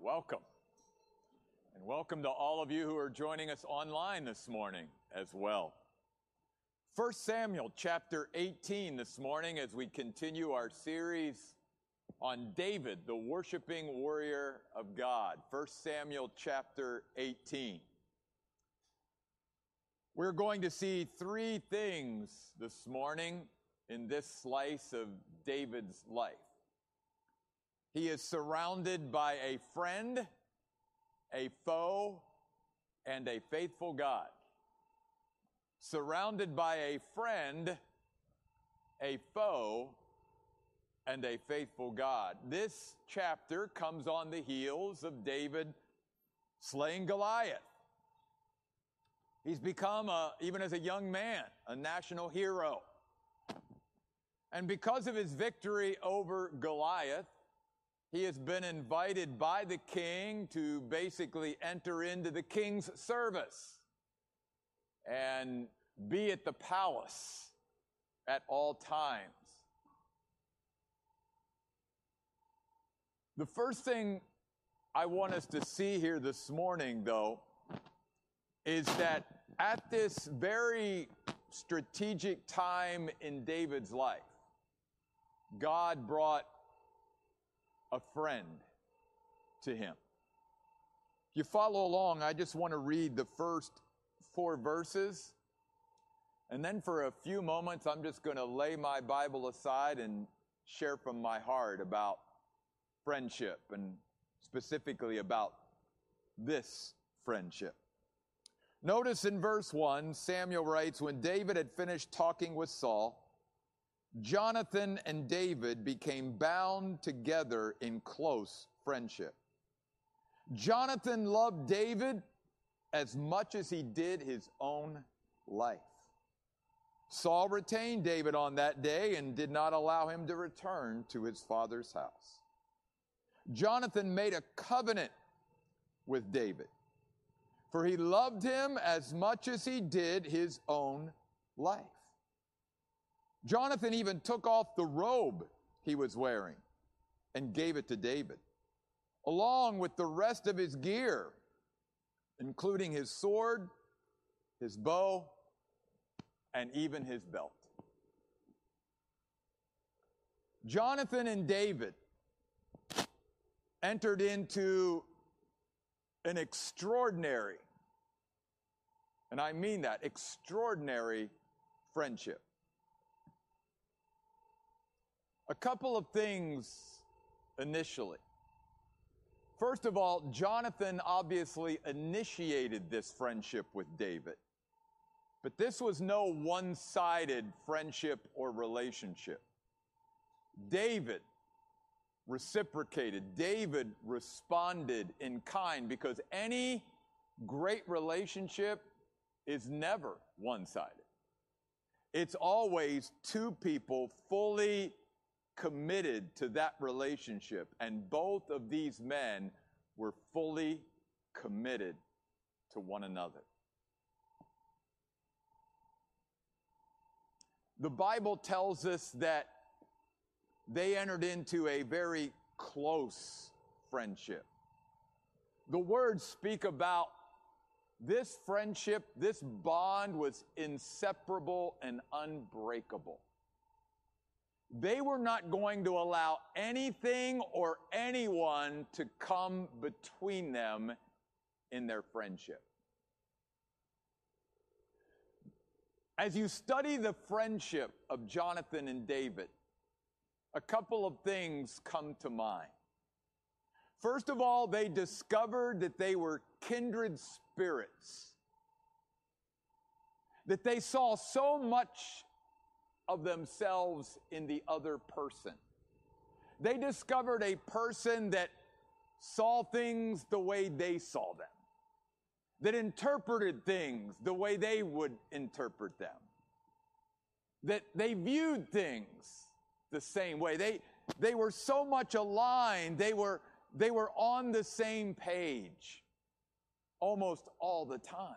welcome. And welcome to all of you who are joining us online this morning as well. 1 Samuel chapter 18 this morning as we continue our series on David, the worshiping warrior of God. 1 Samuel chapter 18. We're going to see three things this morning in this slice of David's life. He is surrounded by a friend, a foe, and a faithful God. Surrounded by a friend, a foe, and a faithful God. This chapter comes on the heels of David slaying Goliath. He's become, a, even as a young man, a national hero. And because of his victory over Goliath, he has been invited by the king to basically enter into the king's service and be at the palace at all times. The first thing I want us to see here this morning, though, is that at this very strategic time in David's life, God brought a friend to him. If you follow along, I just want to read the first four verses. And then for a few moments, I'm just going to lay my Bible aside and share from my heart about friendship and specifically about this friendship. Notice in verse 1, Samuel writes, When David had finished talking with Saul, Jonathan and David became bound together in close friendship. Jonathan loved David as much as he did his own life. Saul retained David on that day and did not allow him to return to his father's house. Jonathan made a covenant with David, for he loved him as much as he did his own life. Jonathan even took off the robe he was wearing and gave it to David, along with the rest of his gear, including his sword, his bow, and even his belt. Jonathan and David entered into an extraordinary, and I mean that, extraordinary friendship. A couple of things initially. First of all, Jonathan obviously initiated this friendship with David. But this was no one sided friendship or relationship. David reciprocated, David responded in kind because any great relationship is never one sided. It's always two people fully committed to that relationship. And both of these men were fully committed to one another. The Bible tells us that they entered into a very close friendship. The words speak about this friendship, this bond was inseparable and unbreakable. They were not going to allow anything or anyone to come between them in their friendship. As you study the friendship of Jonathan and David, a couple of things come to mind. First of all, they discovered that they were kindred spirits, that they saw so much of themselves in the other person. They discovered a person that saw things the way they saw them, that interpreted things the way they would interpret them, that they viewed things the same way. They, they were so much aligned, they were, they were on the same page almost all the time.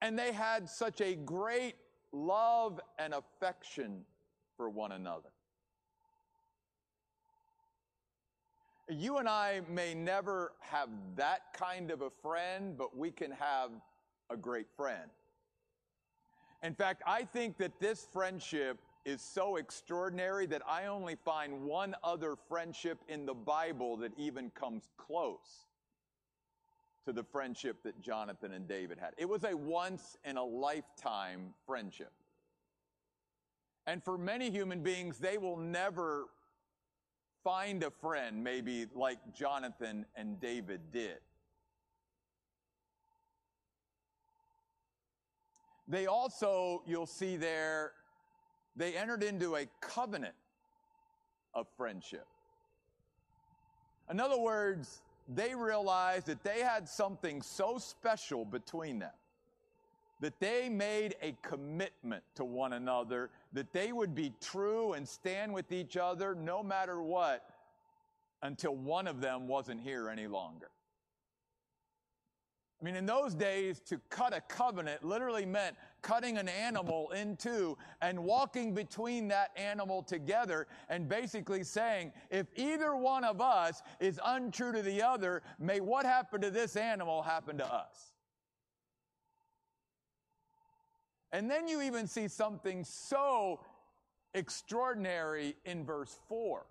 And they had such a great love and affection for one another. You and I may never have that kind of a friend, but we can have a great friend. In fact, I think that this friendship is so extraordinary that I only find one other friendship in the Bible that even comes close to the friendship that Jonathan and David had. It was a once in a lifetime friendship. And for many human beings, they will never find a friend maybe like Jonathan and David did. They also, you'll see there, they entered into a covenant of friendship. In other words, they realized that they had something so special between them that they made a commitment to one another that they would be true and stand with each other no matter what until one of them wasn't here any longer. I mean, in those days, to cut a covenant literally meant cutting an animal in two and walking between that animal together and basically saying, if either one of us is untrue to the other, may what happened to this animal happen to us. And then you even see something so extraordinary in verse 4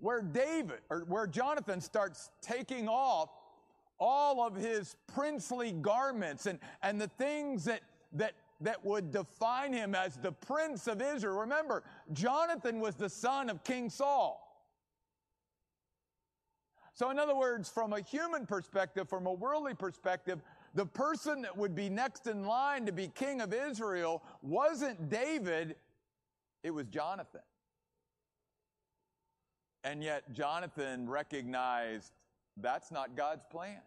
where David or where Jonathan starts taking off all of his princely garments and, and the things that, that, that would define him as the prince of Israel. Remember, Jonathan was the son of King Saul. So, in other words, from a human perspective, from a worldly perspective, the person that would be next in line to be king of Israel wasn't David, it was Jonathan. And yet, Jonathan recognized that's not God's plan.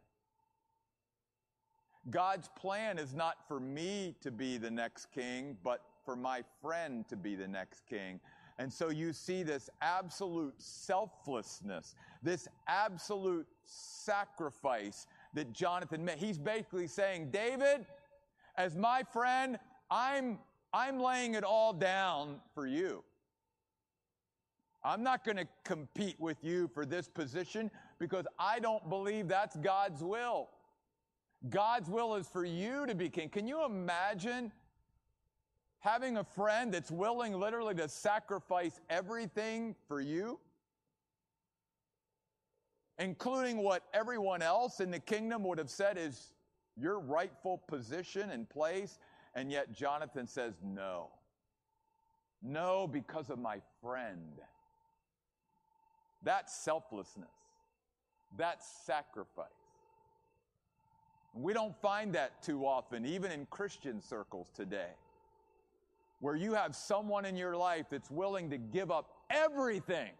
God's plan is not for me to be the next king, but for my friend to be the next king. And so you see this absolute selflessness, this absolute sacrifice that Jonathan made. He's basically saying, David, as my friend, I'm, I'm laying it all down for you. I'm not going to compete with you for this position because I don't believe that's God's will. God's will is for you to be king. Can you imagine having a friend that's willing literally to sacrifice everything for you? Including what everyone else in the kingdom would have said is your rightful position and place. And yet Jonathan says, no. No, because of my friend. That's selflessness. That's sacrifice. We don't find that too often, even in Christian circles today, where you have someone in your life that's willing to give up everything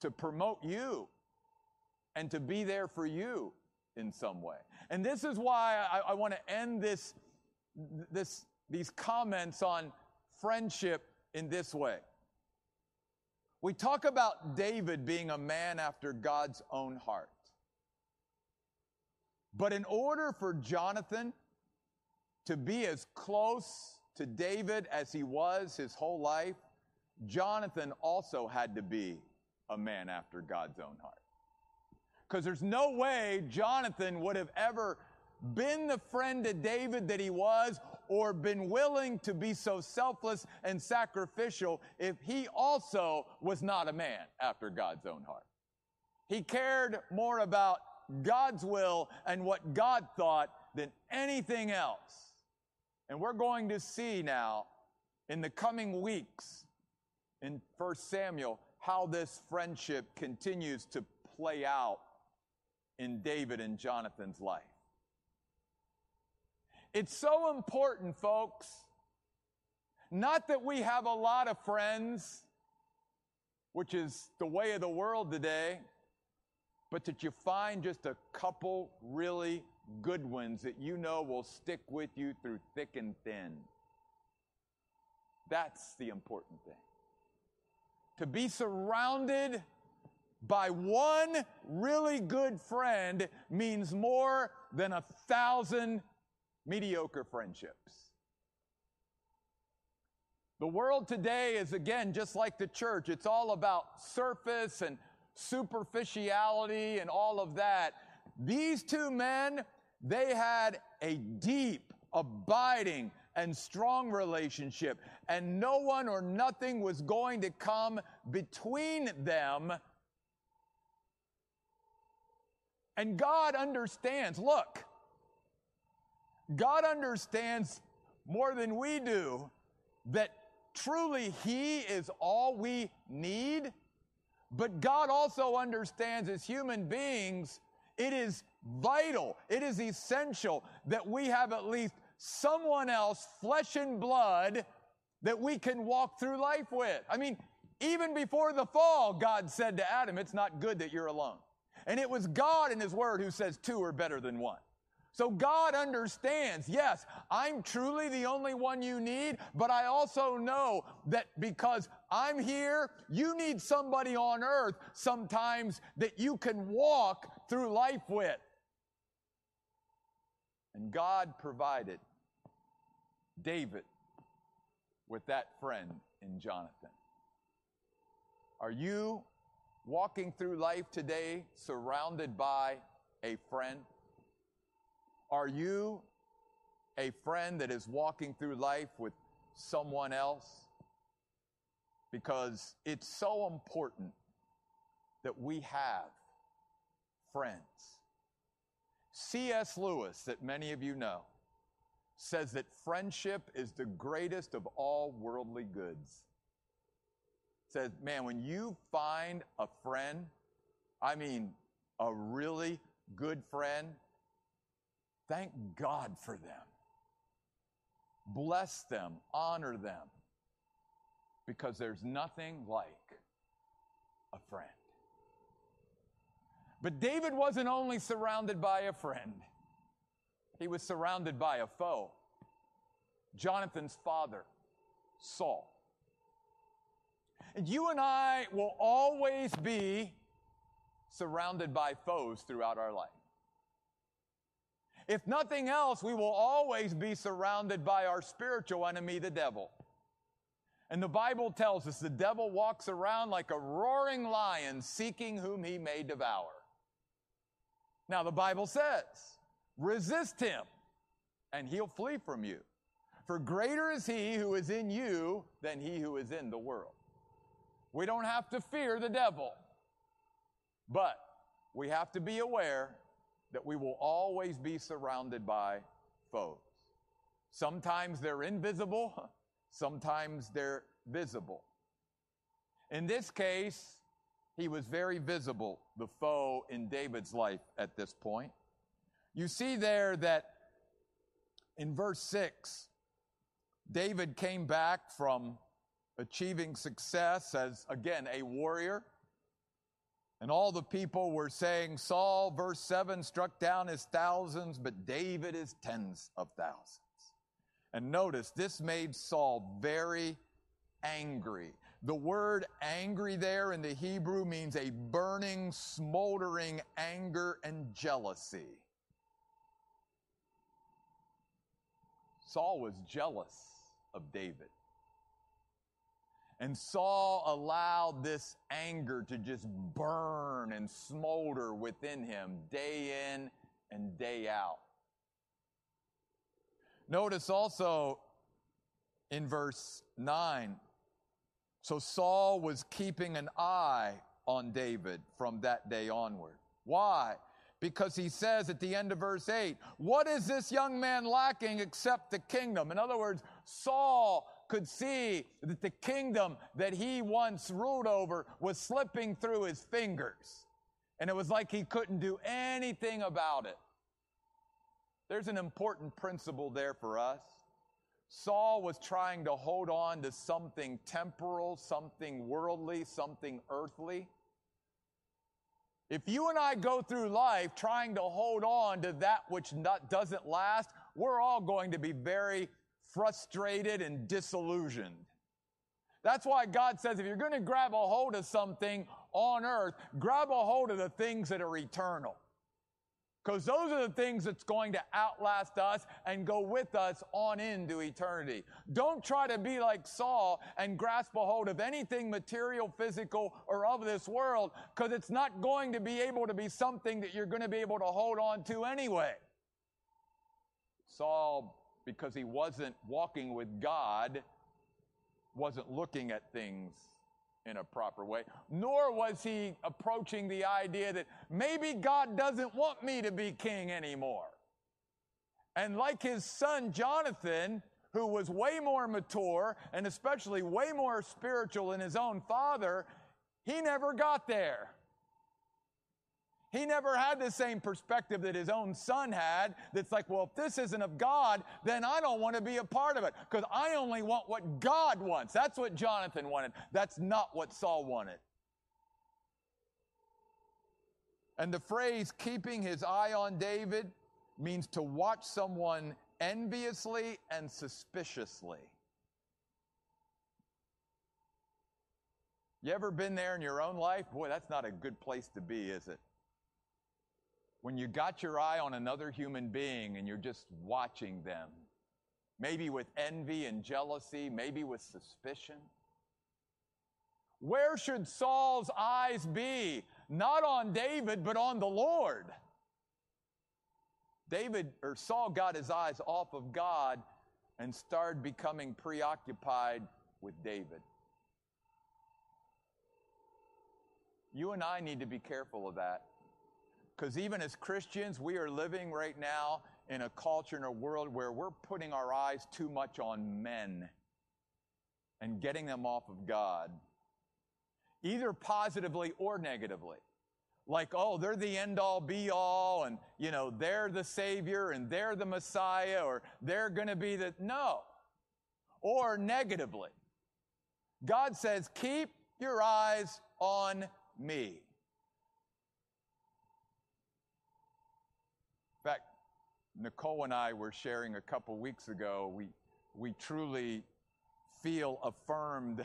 to promote you and to be there for you in some way. And this is why I, I want to end this, this, these comments on friendship in this way. We talk about David being a man after God's own heart. But in order for Jonathan to be as close to David as he was his whole life, Jonathan also had to be a man after God's own heart. Because there's no way Jonathan would have ever been the friend to David that he was or been willing to be so selfless and sacrificial if he also was not a man after God's own heart. He cared more about God's will and what God thought than anything else. And we're going to see now in the coming weeks in 1 Samuel how this friendship continues to play out in David and Jonathan's life. It's so important, folks. Not that we have a lot of friends, which is the way of the world today, but that you find just a couple really good ones that you know will stick with you through thick and thin. That's the important thing. To be surrounded by one really good friend means more than a thousand mediocre friendships. The world today is again just like the church. It's all about surface and superficiality and all of that. These two men, they had a deep, abiding, and strong relationship, and no one or nothing was going to come between them. And God understands. Look, God understands more than we do that truly He is all we need. But God also understands as human beings, it is vital, it is essential that we have at least someone else, flesh and blood, that we can walk through life with. I mean, even before the fall, God said to Adam, It's not good that you're alone. And it was God in His Word who says two are better than one. So God understands, yes, I'm truly the only one you need, but I also know that because I'm here, you need somebody on earth sometimes that you can walk through life with. And God provided David with that friend in Jonathan. Are you walking through life today surrounded by a friend? Are you a friend that is walking through life with someone else? Because it's so important that we have friends. C.S. Lewis, that many of you know, says that friendship is the greatest of all worldly goods. Says, man, when you find a friend, I mean, a really good friend, Thank God for them. Bless them, honor them, because there's nothing like a friend. But David wasn't only surrounded by a friend, he was surrounded by a foe. Jonathan's father, Saul. And you and I will always be surrounded by foes throughout our life. If nothing else, we will always be surrounded by our spiritual enemy, the devil. And the Bible tells us the devil walks around like a roaring lion seeking whom he may devour. Now, the Bible says, resist him and he'll flee from you. For greater is he who is in you than he who is in the world. We don't have to fear the devil, but we have to be aware that we will always be surrounded by foes. Sometimes they're invisible, sometimes they're visible. In this case, he was very visible, the foe in David's life at this point. You see there that in verse 6, David came back from achieving success as, again, a warrior. And all the people were saying, Saul, verse 7, struck down his thousands, but David his tens of thousands. And notice, this made Saul very angry. The word angry there in the Hebrew means a burning, smoldering anger and jealousy. Saul was jealous of David. And Saul allowed this anger to just burn and smolder within him day in and day out. Notice also in verse 9 so Saul was keeping an eye on David from that day onward. Why? Because he says at the end of verse 8, What is this young man lacking except the kingdom? In other words, Saul could see that the kingdom that he once ruled over was slipping through his fingers. And it was like he couldn't do anything about it. There's an important principle there for us. Saul was trying to hold on to something temporal, something worldly, something earthly. If you and I go through life trying to hold on to that which doesn't last, we're all going to be very frustrated and disillusioned. That's why God says if you're going to grab a hold of something on earth, grab a hold of the things that are eternal. Because those are the things that's going to outlast us and go with us on into eternity. Don't try to be like Saul and grasp a hold of anything material, physical, or of this world, because it's not going to be able to be something that you're going to be able to hold on to anyway. Saul, because he wasn't walking with God, wasn't looking at things in a proper way, nor was he approaching the idea that maybe God doesn't want me to be king anymore. And like his son Jonathan, who was way more mature and especially way more spiritual than his own father, he never got there. He never had the same perspective that his own son had. That's like, well, if this isn't of God, then I don't want to be a part of it because I only want what God wants. That's what Jonathan wanted. That's not what Saul wanted. And the phrase keeping his eye on David means to watch someone enviously and suspiciously. You ever been there in your own life? Boy, that's not a good place to be, is it? When you got your eye on another human being and you're just watching them, maybe with envy and jealousy, maybe with suspicion. Where should Saul's eyes be? Not on David, but on the Lord. David or Saul got his eyes off of God and started becoming preoccupied with David. You and I need to be careful of that. Because even as Christians, we are living right now in a culture, in a world where we're putting our eyes too much on men and getting them off of God, either positively or negatively. Like, oh, they're the end all be all, and, you know, they're the Savior and they're the Messiah, or they're going to be the. No. Or negatively. God says, keep your eyes on me. Nicole and I were sharing a couple weeks ago, we, we truly feel affirmed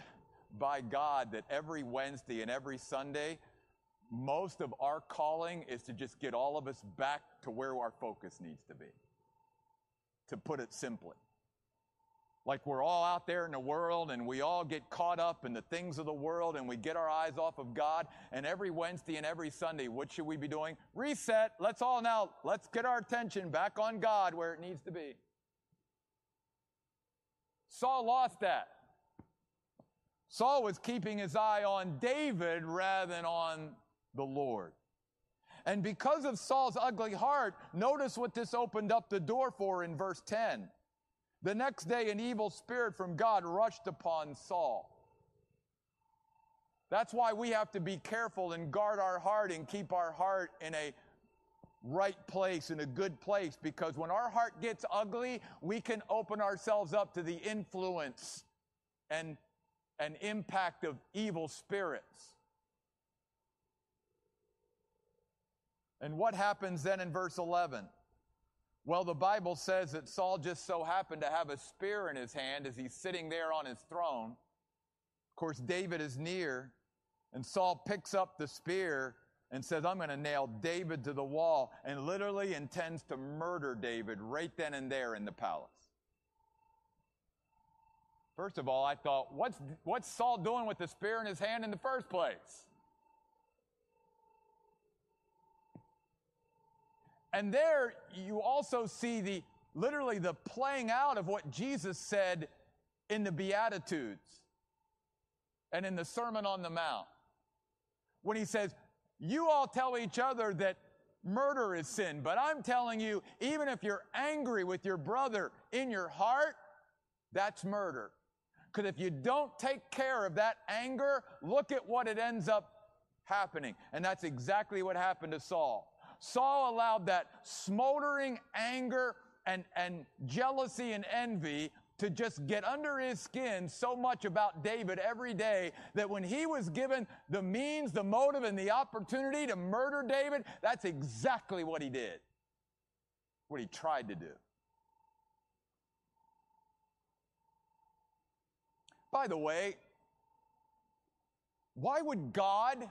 by God that every Wednesday and every Sunday, most of our calling is to just get all of us back to where our focus needs to be. To put it simply. Like we're all out there in the world and we all get caught up in the things of the world and we get our eyes off of God. And every Wednesday and every Sunday, what should we be doing? Reset. Let's all now, let's get our attention back on God where it needs to be. Saul lost that. Saul was keeping his eye on David rather than on the Lord. And because of Saul's ugly heart, notice what this opened up the door for in verse 10. The next day, an evil spirit from God rushed upon Saul. That's why we have to be careful and guard our heart and keep our heart in a right place, in a good place, because when our heart gets ugly, we can open ourselves up to the influence and, and impact of evil spirits. And what happens then in verse 11? Well, the Bible says that Saul just so happened to have a spear in his hand as he's sitting there on his throne. Of course, David is near, and Saul picks up the spear and says, I'm going to nail David to the wall, and literally intends to murder David right then and there in the palace. First of all, I thought, what's, what's Saul doing with the spear in his hand in the first place? And there you also see the literally the playing out of what Jesus said in the Beatitudes and in the Sermon on the Mount. When he says, You all tell each other that murder is sin, but I'm telling you, even if you're angry with your brother in your heart, that's murder. Because if you don't take care of that anger, look at what it ends up happening. And that's exactly what happened to Saul. Saul allowed that smoldering anger and, and jealousy and envy to just get under his skin so much about David every day that when he was given the means, the motive, and the opportunity to murder David, that's exactly what he did. What he tried to do. By the way, why would God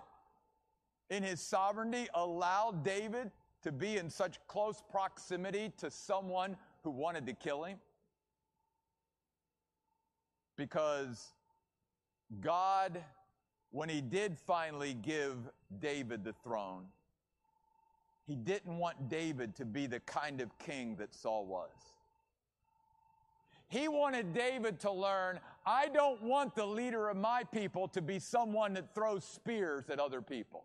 in his sovereignty allow David to be in such close proximity to someone who wanted to kill him? Because God, when he did finally give David the throne, he didn't want David to be the kind of king that Saul was. He wanted David to learn, I don't want the leader of my people to be someone that throws spears at other people.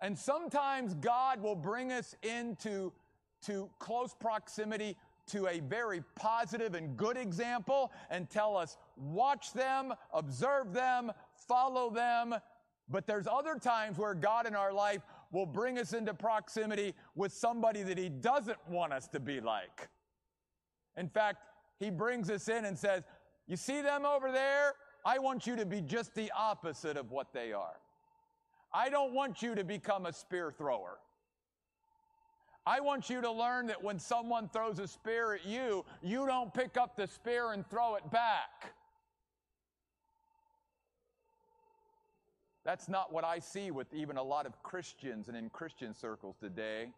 And sometimes God will bring us into to close proximity to a very positive and good example and tell us, watch them, observe them, follow them. But there's other times where God in our life will bring us into proximity with somebody that he doesn't want us to be like. In fact, he brings us in and says, You see them over there? I want you to be just the opposite of what they are. I don't want you to become a spear thrower. I want you to learn that when someone throws a spear at you, you don't pick up the spear and throw it back. That's not what I see with even a lot of Christians and in Christian circles today.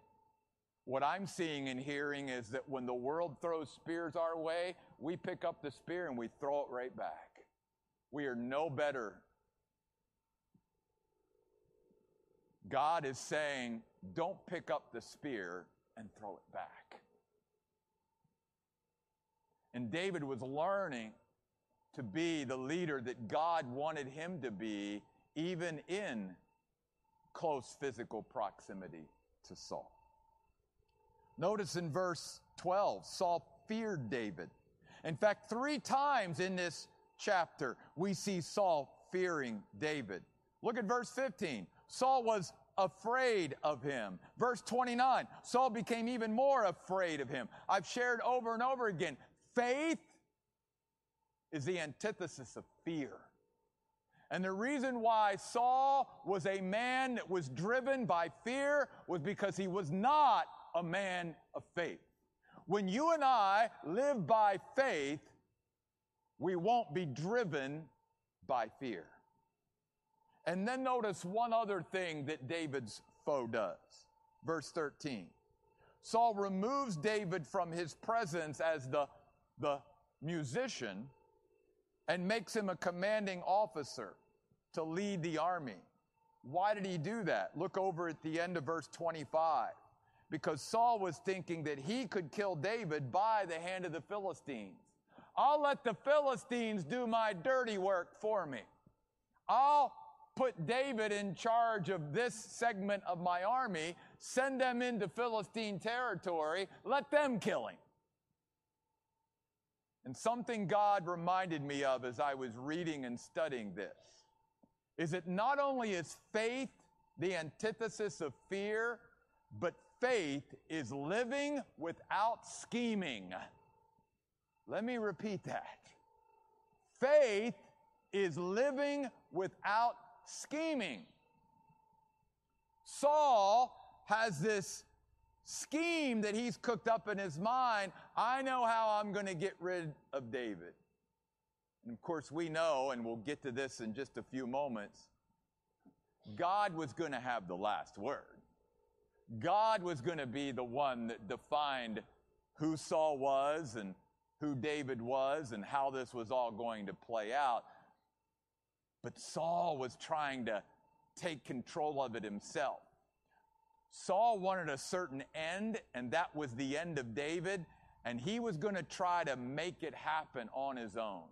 What I'm seeing and hearing is that when the world throws spears our way, we pick up the spear and we throw it right back. We are no better. God is saying, don't pick up the spear and throw it back. And David was learning to be the leader that God wanted him to be, even in close physical proximity to Saul. Notice in verse 12, Saul feared David. In fact, three times in this chapter, we see Saul fearing David. Look at verse 15. Saul was afraid of him. Verse 29, Saul became even more afraid of him. I've shared over and over again faith is the antithesis of fear. And the reason why Saul was a man that was driven by fear was because he was not a man of faith. When you and I live by faith, we won't be driven by fear. And then notice one other thing that David's foe does. Verse 13. Saul removes David from his presence as the, the musician and makes him a commanding officer to lead the army. Why did he do that? Look over at the end of verse 25 because Saul was thinking that he could kill David by the hand of the Philistines. I'll let the Philistines do my dirty work for me. I'll put David in charge of this segment of my army, send them into Philistine territory, let them kill him. And something God reminded me of as I was reading and studying this is that not only is faith the antithesis of fear, but faith is living without scheming. Let me repeat that. Faith is living without scheming. Saul has this scheme that he's cooked up in his mind. I know how I'm going to get rid of David. And of course, we know, and we'll get to this in just a few moments, God was going to have the last word. God was going to be the one that defined who Saul was and who David was and how this was all going to play out. But Saul was trying to take control of it himself. Saul wanted a certain end, and that was the end of David, and he was going to try to make it happen on his own.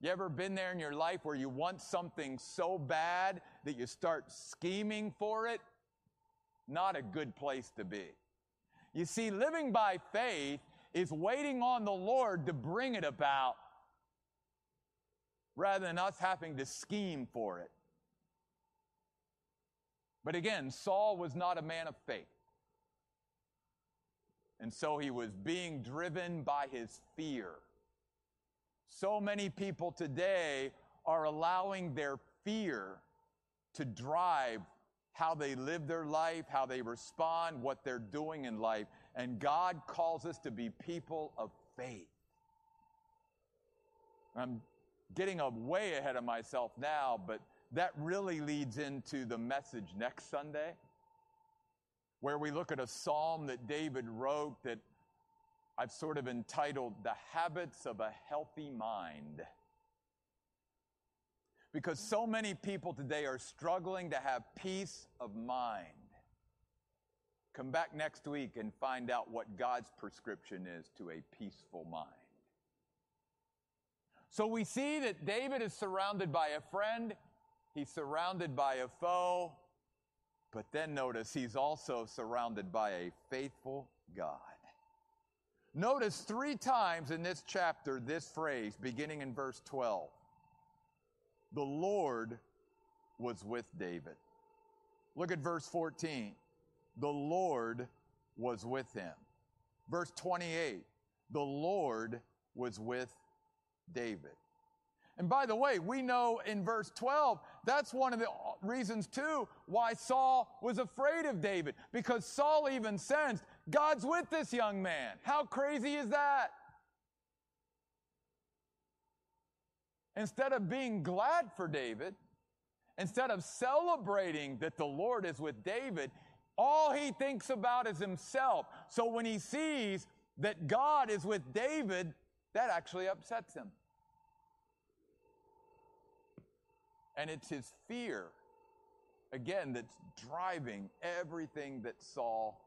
You ever been there in your life where you want something so bad that you start scheming for it? Not a good place to be. You see, living by faith is waiting on the Lord to bring it about rather than us having to scheme for it. But again, Saul was not a man of faith. And so he was being driven by his fear. So many people today are allowing their fear to drive how they live their life, how they respond, what they're doing in life. And God calls us to be people of faith. I'm getting way ahead of myself now, but that really leads into the message next Sunday, where we look at a psalm that David wrote that I've sort of entitled The Habits of a Healthy Mind. Because so many people today are struggling to have peace of mind. Come back next week and find out what God's prescription is to a peaceful mind. So we see that David is surrounded by a friend, he's surrounded by a foe, but then notice he's also surrounded by a faithful God. Notice three times in this chapter this phrase, beginning in verse 12 The Lord was with David. Look at verse 14 the Lord was with him. Verse 28, the Lord was with David. And by the way, we know in verse 12, that's one of the reasons too why Saul was afraid of David, because Saul even sensed God's with this young man. How crazy is that? Instead of being glad for David, instead of celebrating that the Lord is with David, all he thinks about is himself. So when he sees that God is with David, that actually upsets him. And it's his fear, again, that's driving everything that Saul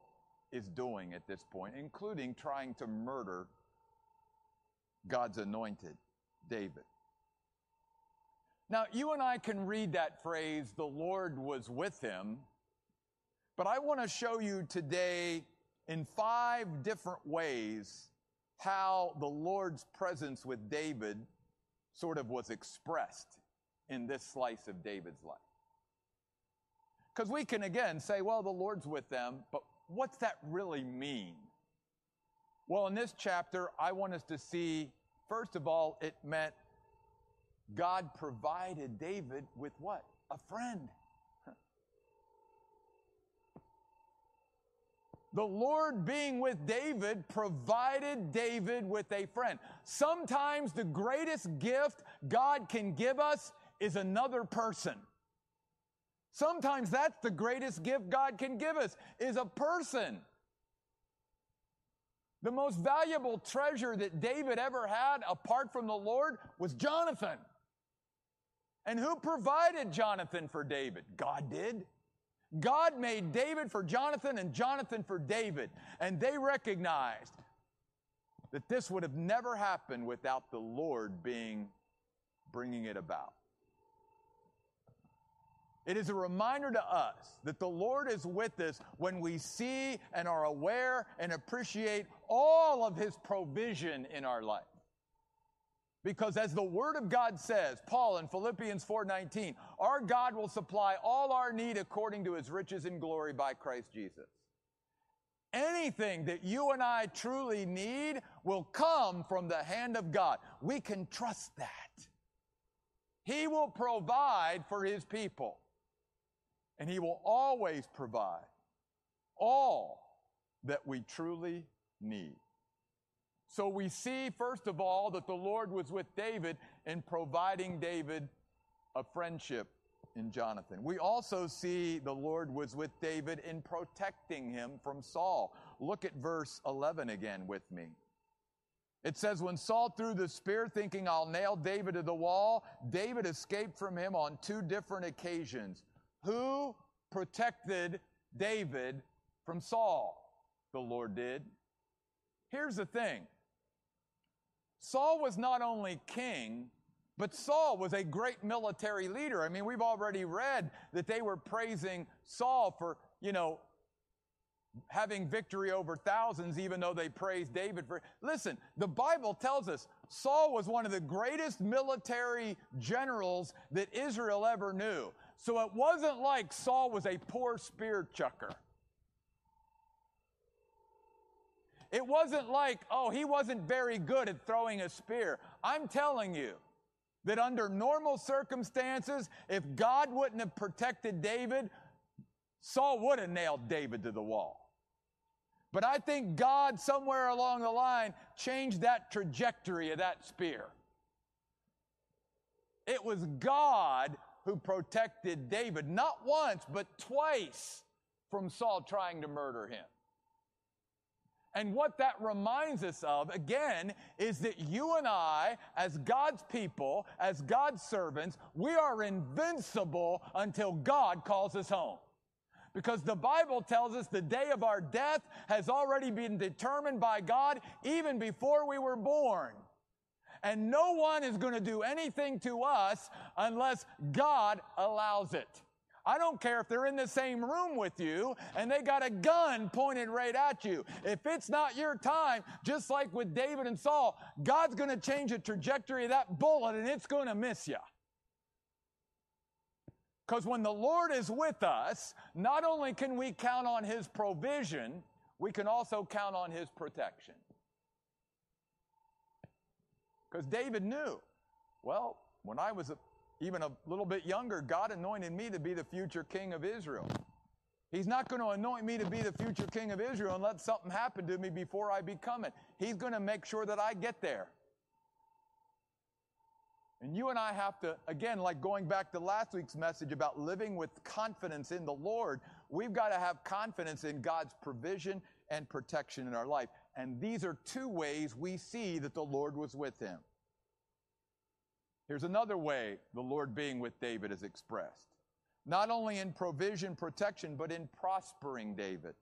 is doing at this point, including trying to murder God's anointed, David. Now, you and I can read that phrase, the Lord was with him, but I want to show you today in five different ways how the Lord's presence with David sort of was expressed in this slice of David's life. Because we can again say, well, the Lord's with them, but what's that really mean? Well, in this chapter, I want us to see, first of all, it meant God provided David with what? A friend. The Lord being with David provided David with a friend. Sometimes the greatest gift God can give us is another person. Sometimes that's the greatest gift God can give us is a person. The most valuable treasure that David ever had apart from the Lord was Jonathan. And who provided Jonathan for David? God did. God made David for Jonathan and Jonathan for David. And they recognized that this would have never happened without the Lord being bringing it about. It is a reminder to us that the Lord is with us when we see and are aware and appreciate all of His provision in our life. Because as the word of God says, Paul in Philippians 4:19, our God will supply all our need according to his riches and glory by Christ Jesus. Anything that you and I truly need will come from the hand of God. We can trust that. He will provide for his people. And he will always provide all that we truly need. So we see, first of all, that the Lord was with David in providing David a friendship in Jonathan. We also see the Lord was with David in protecting him from Saul. Look at verse 11 again with me. It says, When Saul threw the spear, thinking, I'll nail David to the wall, David escaped from him on two different occasions. Who protected David from Saul? The Lord did. Here's the thing Saul was not only king, but Saul was a great military leader. I mean, we've already read that they were praising Saul for, you know, having victory over thousands, even though they praised David for. Listen, the Bible tells us Saul was one of the greatest military generals that Israel ever knew. So it wasn't like Saul was a poor spear chucker. It wasn't like, oh, he wasn't very good at throwing a spear. I'm telling you that under normal circumstances, if God wouldn't have protected David, Saul would have nailed David to the wall. But I think God, somewhere along the line, changed that trajectory of that spear. It was God who protected David, not once, but twice from Saul trying to murder him. And what that reminds us of, again, is that you and I, as God's people, as God's servants, we are invincible until God calls us home. Because the Bible tells us the day of our death has already been determined by God even before we were born. And no one is going to do anything to us unless God allows it. I don't care if they're in the same room with you and they got a gun pointed right at you. If it's not your time, just like with David and Saul, God's going to change the trajectory of that bullet and it's going to miss you. Because when the Lord is with us, not only can we count on His provision, we can also count on His protection. Because David knew, well, when I was a even a little bit younger, God anointed me to be the future king of Israel. He's not going to anoint me to be the future king of Israel and let something happen to me before I become it. He's going to make sure that I get there. And you and I have to, again, like going back to last week's message about living with confidence in the Lord, we've got to have confidence in God's provision and protection in our life. And these are two ways we see that the Lord was with him. Here's another way the Lord being with David is expressed. Not only in provision, protection, but in prospering David.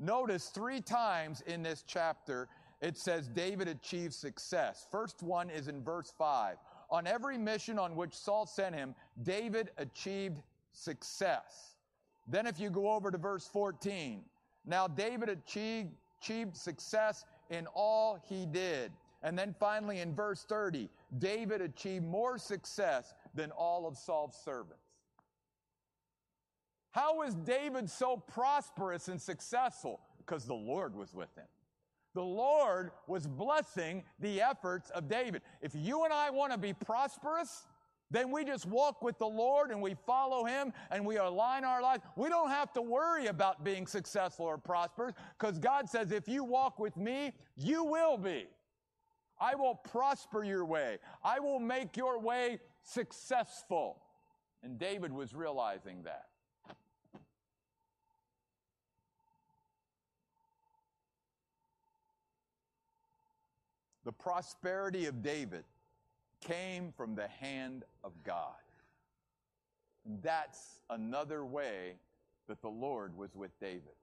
Notice three times in this chapter it says David achieved success. First one is in verse 5. On every mission on which Saul sent him, David achieved success. Then if you go over to verse 14, now David achieved, achieved success in all he did. And then finally in verse 30, David achieved more success than all of Saul's servants. How was David so prosperous and successful? Because the Lord was with him. The Lord was blessing the efforts of David. If you and I want to be prosperous, then we just walk with the Lord and we follow Him and we align our lives. We don't have to worry about being successful or prosperous because God says, if you walk with me, you will be. I will prosper your way. I will make your way successful. And David was realizing that. The prosperity of David came from the hand of God. That's another way that the Lord was with David.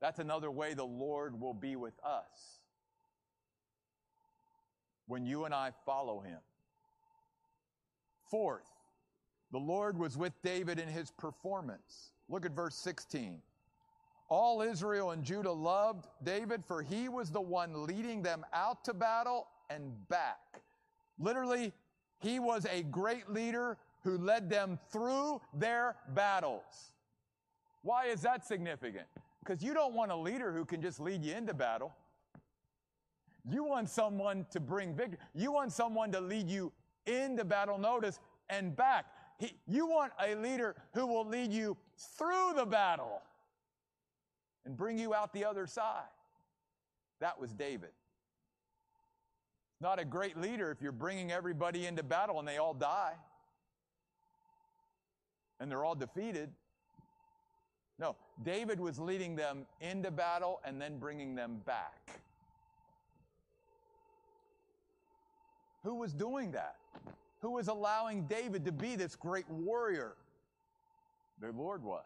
That's another way the Lord will be with us when you and I follow him. Fourth, the Lord was with David in his performance. Look at verse 16. All Israel and Judah loved David, for he was the one leading them out to battle and back. Literally, he was a great leader who led them through their battles. Why is that significant? Because you don't want a leader who can just lead you into battle. You want someone to bring victory. You want someone to lead you into battle, notice, and back. He, you want a leader who will lead you through the battle and bring you out the other side. That was David. Not a great leader if you're bringing everybody into battle and they all die and they're all defeated. No, David was leading them into battle and then bringing them back. Who was doing that? Who was allowing David to be this great warrior? The Lord was.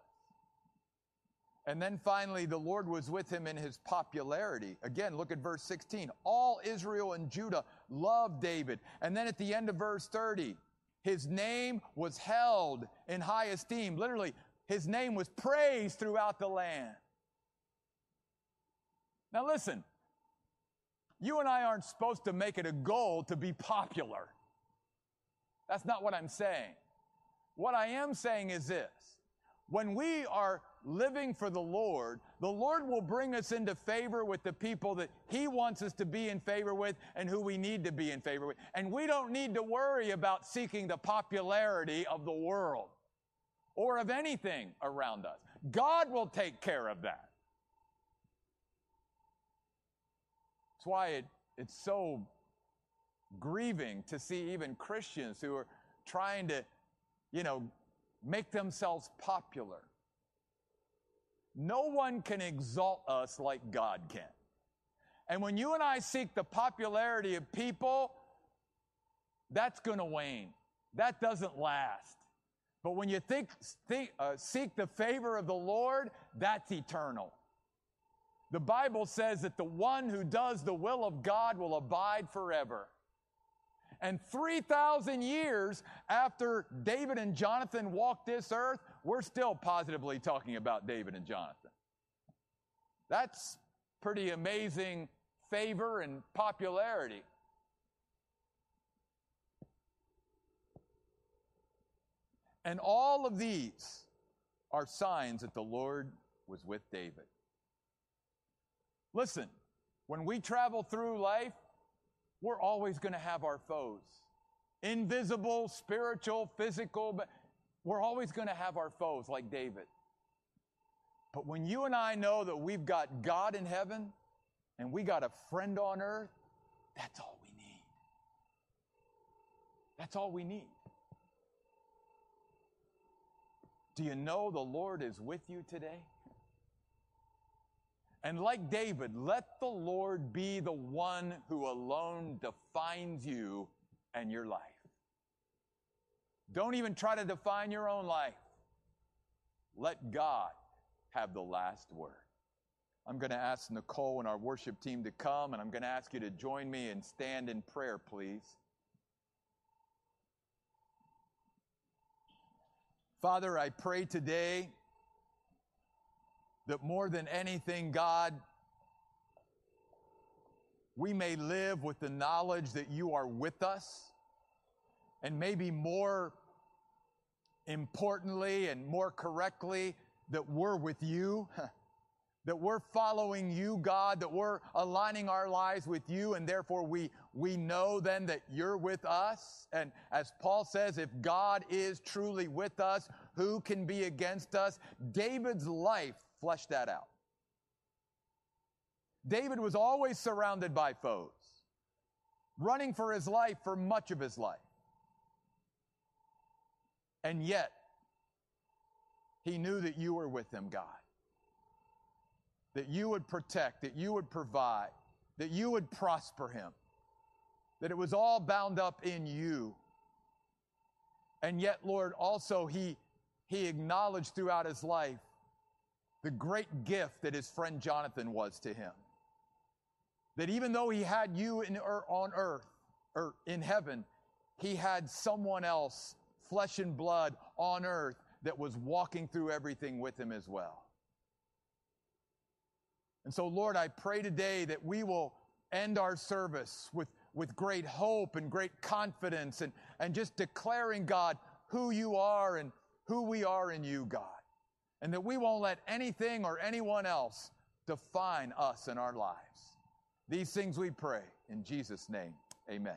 And then finally, the Lord was with him in his popularity. Again, look at verse 16. All Israel and Judah loved David. And then at the end of verse 30, his name was held in high esteem. Literally, his name was praised throughout the land. Now listen, you and I aren't supposed to make it a goal to be popular. That's not what I'm saying. What I am saying is this. When we are living for the Lord, the Lord will bring us into favor with the people that He wants us to be in favor with and who we need to be in favor with. And we don't need to worry about seeking the popularity of the world or of anything around us. God will take care of that. That's why it, it's so grieving to see even Christians who are trying to, you know, make themselves popular. No one can exalt us like God can. And when you and I seek the popularity of people, that's going to wane. That doesn't last. But when you think, think uh, seek the favor of the Lord, that's eternal. The Bible says that the one who does the will of God will abide forever. And 3,000 years after David and Jonathan walked this earth, we're still positively talking about David and Jonathan. That's pretty amazing favor and popularity. And all of these are signs that the Lord was with David. Listen, when we travel through life, we're always going to have our foes. Invisible, spiritual, physical, but we're always going to have our foes like David. But when you and I know that we've got God in heaven and we got a friend on earth, that's all we need. That's all we need. Do you know the Lord is with you today? And like David, let the Lord be the one who alone defines you and your life. Don't even try to define your own life. Let God have the last word. I'm going to ask Nicole and our worship team to come, and I'm going to ask you to join me and stand in prayer, please. Father, I pray today that more than anything, God, we may live with the knowledge that you are with us, and maybe more importantly and more correctly, that we're with you. that we're following you, God, that we're aligning our lives with you, and therefore we, we know then that you're with us. And as Paul says, if God is truly with us, who can be against us? David's life fleshed that out. David was always surrounded by foes, running for his life for much of his life. And yet, he knew that you were with him, God that you would protect, that you would provide, that you would prosper him, that it was all bound up in you. And yet, Lord, also he, he acknowledged throughout his life the great gift that his friend Jonathan was to him. That even though he had you in, er, on earth or in heaven, he had someone else, flesh and blood, on earth that was walking through everything with him as well. And so, Lord, I pray today that we will end our service with, with great hope and great confidence and, and just declaring, God, who you are and who we are in you, God. And that we won't let anything or anyone else define us in our lives. These things we pray in Jesus' name. Amen.